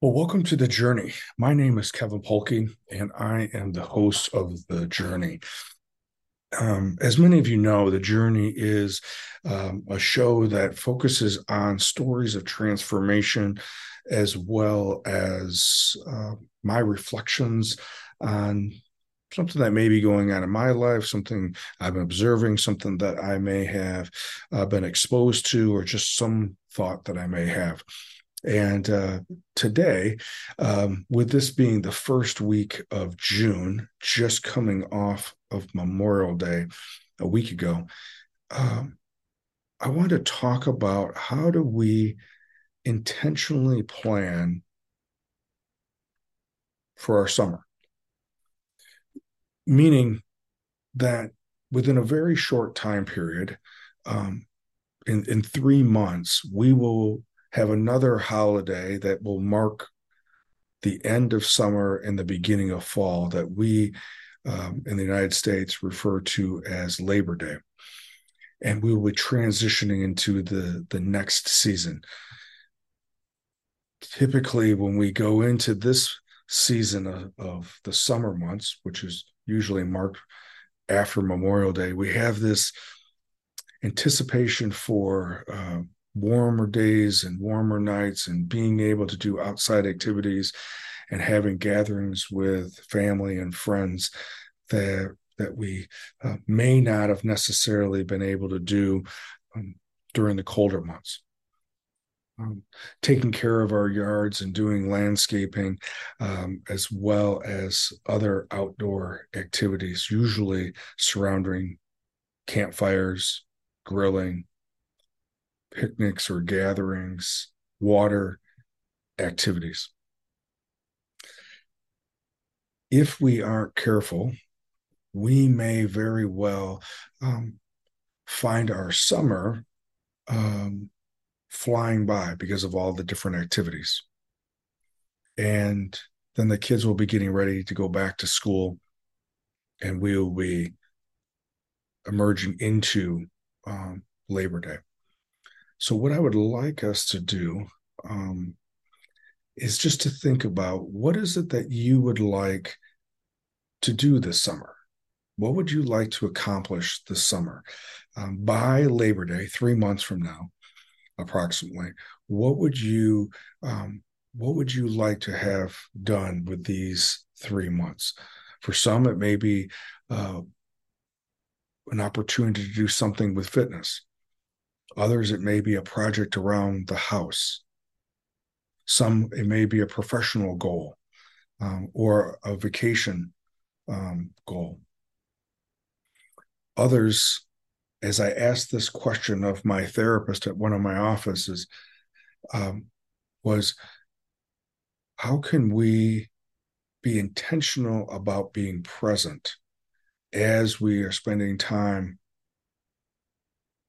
Well, welcome to the journey. My name is Kevin Polky, and I am the host of the journey. Um, as many of you know, the journey is um, a show that focuses on stories of transformation, as well as uh, my reflections on something that may be going on in my life, something I'm observing, something that I may have uh, been exposed to, or just some thought that I may have. And uh, today, um, with this being the first week of June, just coming off of Memorial Day a week ago, um, I want to talk about how do we intentionally plan for our summer. Meaning that within a very short time period, um, in, in three months, we will have another holiday that will mark the end of summer and the beginning of fall that we um, in the United States refer to as Labor Day. And we will be transitioning into the, the next season. Typically, when we go into this season of, of the summer months, which is usually marked after Memorial Day, we have this anticipation for uh, warmer days and warmer nights and being able to do outside activities and having gatherings with family and friends that that we uh, may not have necessarily been able to do um, during the colder months. Um, taking care of our yards and doing landscaping, um, as well as other outdoor activities, usually surrounding campfires, grilling, picnics or gatherings, water activities. If we aren't careful, we may very well um, find our summer um, flying by because of all the different activities. And then the kids will be getting ready to go back to school, and we will be emerging into um, Labor Day. So, what I would like us to do um, is just to think about what is it that you would like to do this summer? What would you like to accomplish this summer? Um, by Labor Day, three months from now, approximately, what would you um, what would you like to have done with these three months? For some, it may be uh, an opportunity to do something with fitness. Others, it may be a project around the house. Some, it may be a professional goal um, or a vacation um, goal. Others, as I asked this question of my therapist at one of my offices, um, was how can we be intentional about being present as we are spending time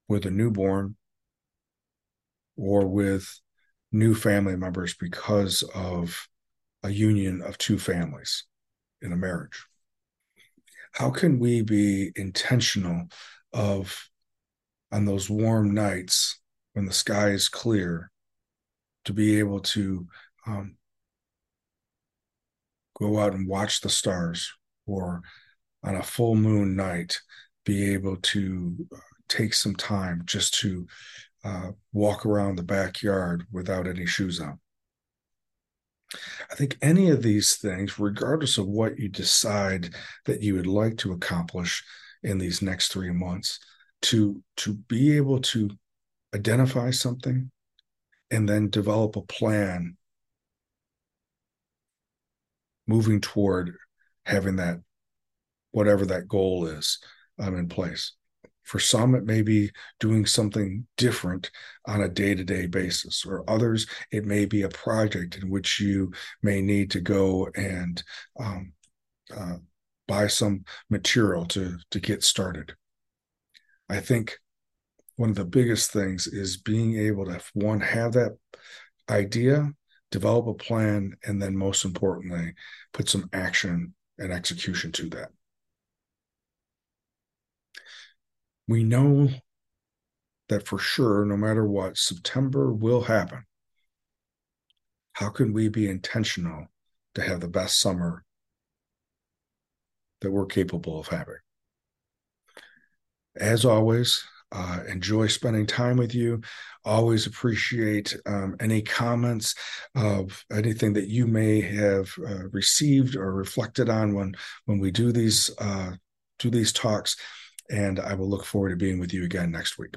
with a newborn or with new family members because of a union of two families in a marriage. How can we be intentional of on those warm nights when the sky is clear to be able to um, go out and watch the stars or on a full moon night be able to take some time just to uh, walk around the backyard without any shoes on. I think any of these things, regardless of what you decide that you would like to accomplish in these next three months, to to be able to identify something and then develop a plan moving toward having that whatever that goal is um, in place for some, it may be doing something different on a day to day basis, or others, it may be a project in which you may need to go and um, uh, buy some material to, to get started. I think one of the biggest things is being able to, one, have that idea, develop a plan, and then most importantly, put some action and execution to that. We know that for sure, no matter what, September will happen. how can we be intentional to have the best summer that we're capable of having? As always, uh, enjoy spending time with you. Always appreciate um, any comments of anything that you may have uh, received or reflected on when when we do these uh, do these talks. And I will look forward to being with you again next week.